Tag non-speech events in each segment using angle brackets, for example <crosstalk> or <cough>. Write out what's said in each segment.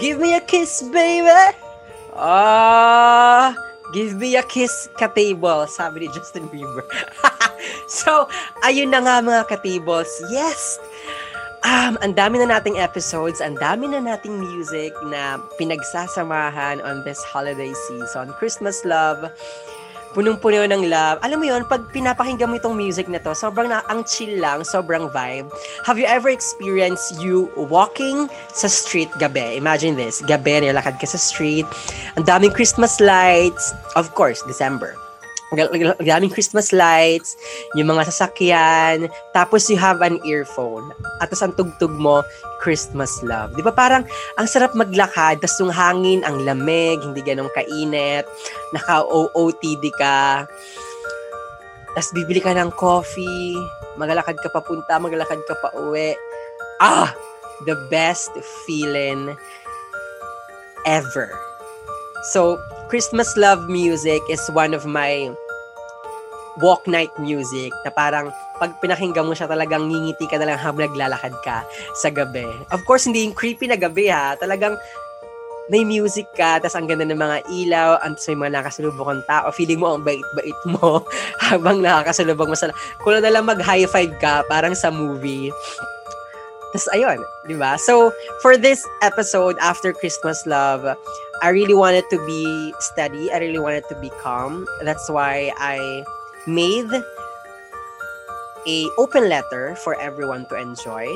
Give me a kiss, baby! Ah, give me a kiss, ka-table, sabi ni Justin Bieber. <laughs> so, ayun na nga mga ka-tables. Yes! Um, ang dami na nating episodes, ang dami na nating music na pinagsasamahan on this holiday season. Christmas love, punong-puno ng love. Alam mo yon pag pinapakinggan mo itong music na to, sobrang na, ang chill lang, sobrang vibe. Have you ever experienced you walking sa street gabi? Imagine this, gabi, nilakad ka sa street, ang daming Christmas lights, of course, December daming Christmas lights, yung mga sasakyan, tapos you have an earphone. At tapos ang tugtog mo, Christmas love. Di ba parang ang sarap maglakad, tapos yung hangin, ang lamig, hindi ganong kainit, naka-OOTD ka, tapos bibili ka ng coffee, maglalakad ka papunta, maglalakad ka pa uwi. Ah! The best feeling ever. So, Christmas love music is one of my walk night music na parang pag pinakinggan mo siya talagang ngingiti ka na lang habang naglalakad ka sa gabi. Of course, hindi yung creepy na gabi ha. Talagang may music ka, tas ang ganda ng mga ilaw, at may mga nakasalubong kang tao, feeling mo ang bait-bait mo <laughs> habang nakakasalubong mo sa... Kung na lang mag-high five ka, parang sa movie. Tas ayun, di ba? So, for this episode, after Christmas Love, I really wanted to be steady. I really wanted to be calm. That's why I made a open letter for everyone to enjoy.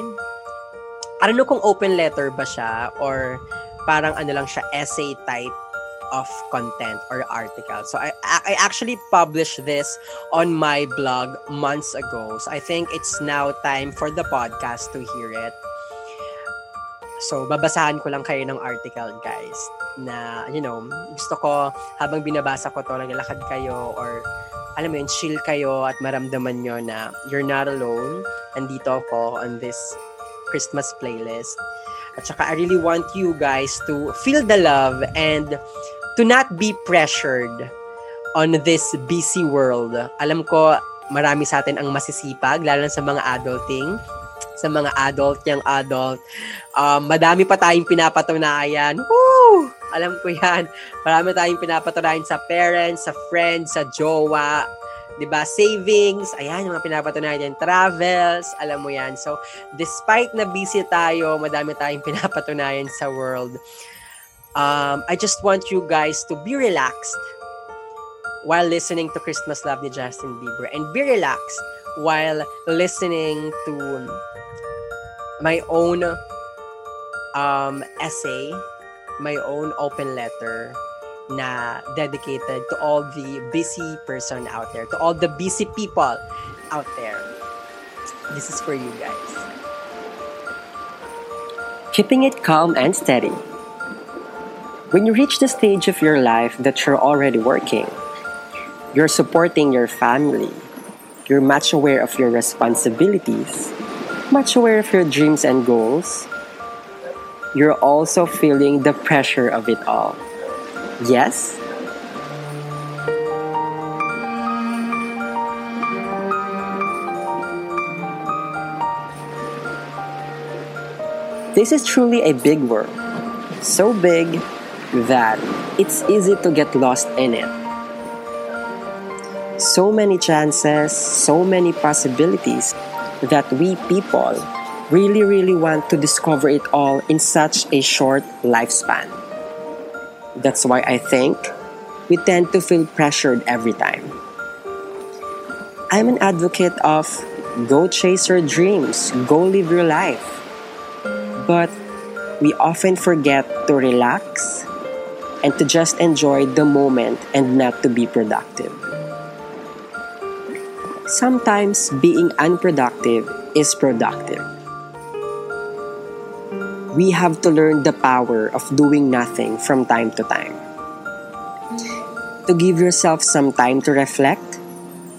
I don't know kung open letter ba siya or parang ano lang siya essay type of content or article. So I I actually published this on my blog months ago. So I think it's now time for the podcast to hear it. So babasahan ko lang kayo ng article guys na you know, gusto ko habang binabasa ko to naglalakad kayo or alam mo yun, chill kayo at maramdaman nyo na you're not alone. Andito ako on this Christmas playlist. At saka I really want you guys to feel the love and to not be pressured on this busy world. Alam ko, marami sa atin ang masisipag, lalo sa mga adulting sa mga adult, young adult. Um, madami pa tayong pinapatunayan. Woo! Alam ko yan. Marami tayong pinapatunayan sa parents, sa friends, sa jowa. 'di ba? Savings, ayan yung mga pinapatunayan yan. Travels, alam mo yan. So, despite na busy tayo, madami tayong <laughs> pinapatunayan sa world. Um, I just want you guys to be relaxed while listening to Christmas Love ni Justin Bieber and be relaxed while listening to my own um, essay, my own open letter na dedicated to all the busy person out there, to all the busy people out there. This is for you guys. Keeping it calm and steady. When you reach the stage of your life that you're already working, you're supporting your family, you're much aware of your responsibilities, much aware of your dreams and goals, you're also feeling the pressure of it all. Yes? This is truly a big world. So big that it's easy to get lost in it. So many chances, so many possibilities that we people really, really want to discover it all in such a short lifespan. That's why I think we tend to feel pressured every time. I'm an advocate of go chase your dreams, go live your life. But we often forget to relax and to just enjoy the moment and not to be productive. Sometimes being unproductive is productive. We have to learn the power of doing nothing from time to time. To give yourself some time to reflect,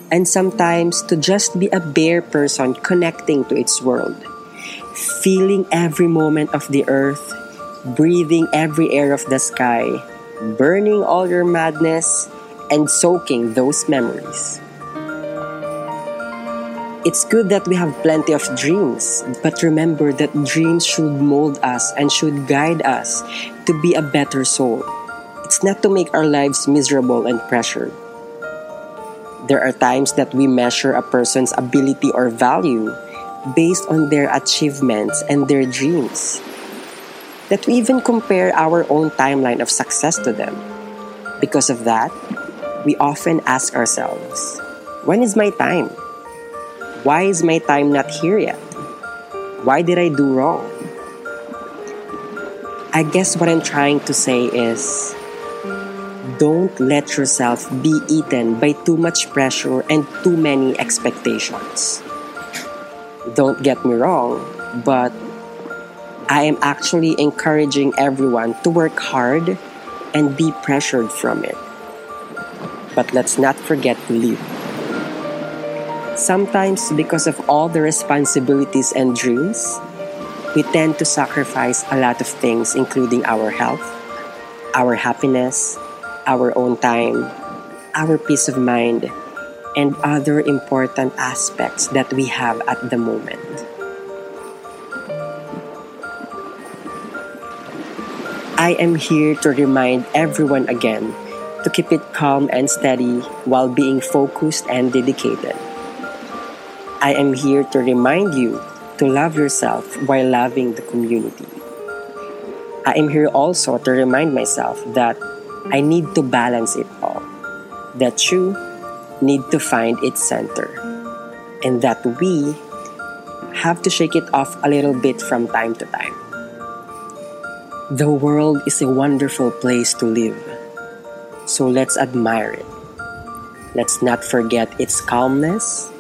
and sometimes to just be a bare person connecting to its world, feeling every moment of the earth, breathing every air of the sky, burning all your madness, and soaking those memories. It's good that we have plenty of dreams, but remember that dreams should mold us and should guide us to be a better soul. It's not to make our lives miserable and pressured. There are times that we measure a person's ability or value based on their achievements and their dreams. That we even compare our own timeline of success to them. Because of that, we often ask ourselves, when is my time? Why is my time not here yet? Why did I do wrong? I guess what I'm trying to say is don't let yourself be eaten by too much pressure and too many expectations. Don't get me wrong, but I am actually encouraging everyone to work hard and be pressured from it. But let's not forget to live. Sometimes, because of all the responsibilities and dreams, we tend to sacrifice a lot of things, including our health, our happiness, our own time, our peace of mind, and other important aspects that we have at the moment. I am here to remind everyone again to keep it calm and steady while being focused and dedicated. I am here to remind you to love yourself while loving the community. I am here also to remind myself that I need to balance it all. That you need to find its center. And that we have to shake it off a little bit from time to time. The world is a wonderful place to live. So let's admire it. Let's not forget its calmness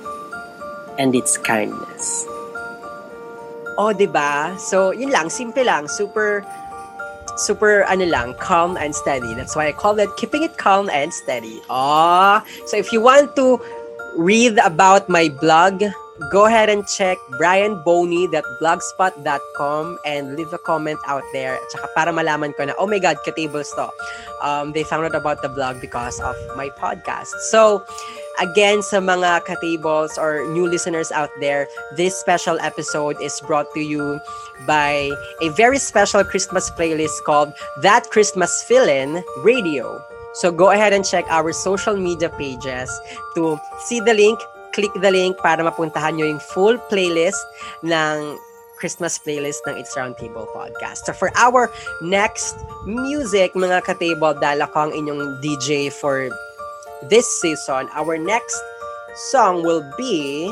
and its kindness. Oh, 'di ba? So, yun lang, simple lang, super super ano lang, calm and steady. That's why I call it keeping it calm and steady. Oh, so if you want to read about my blog, go ahead and check brianboney.blogspot.com and leave a comment out there. At saka para malaman ko na, oh my God, katables to. Um, they found out about the blog because of my podcast. So, again, sa mga katables or new listeners out there, this special episode is brought to you by a very special Christmas playlist called That Christmas Fill-In Radio. So go ahead and check our social media pages to see the link, click the link para mapuntahan nyo yung full playlist ng Christmas playlist ng It's Roundtable Podcast. So for our next music, mga katable, dala ko ang inyong DJ for this season. Our next song will be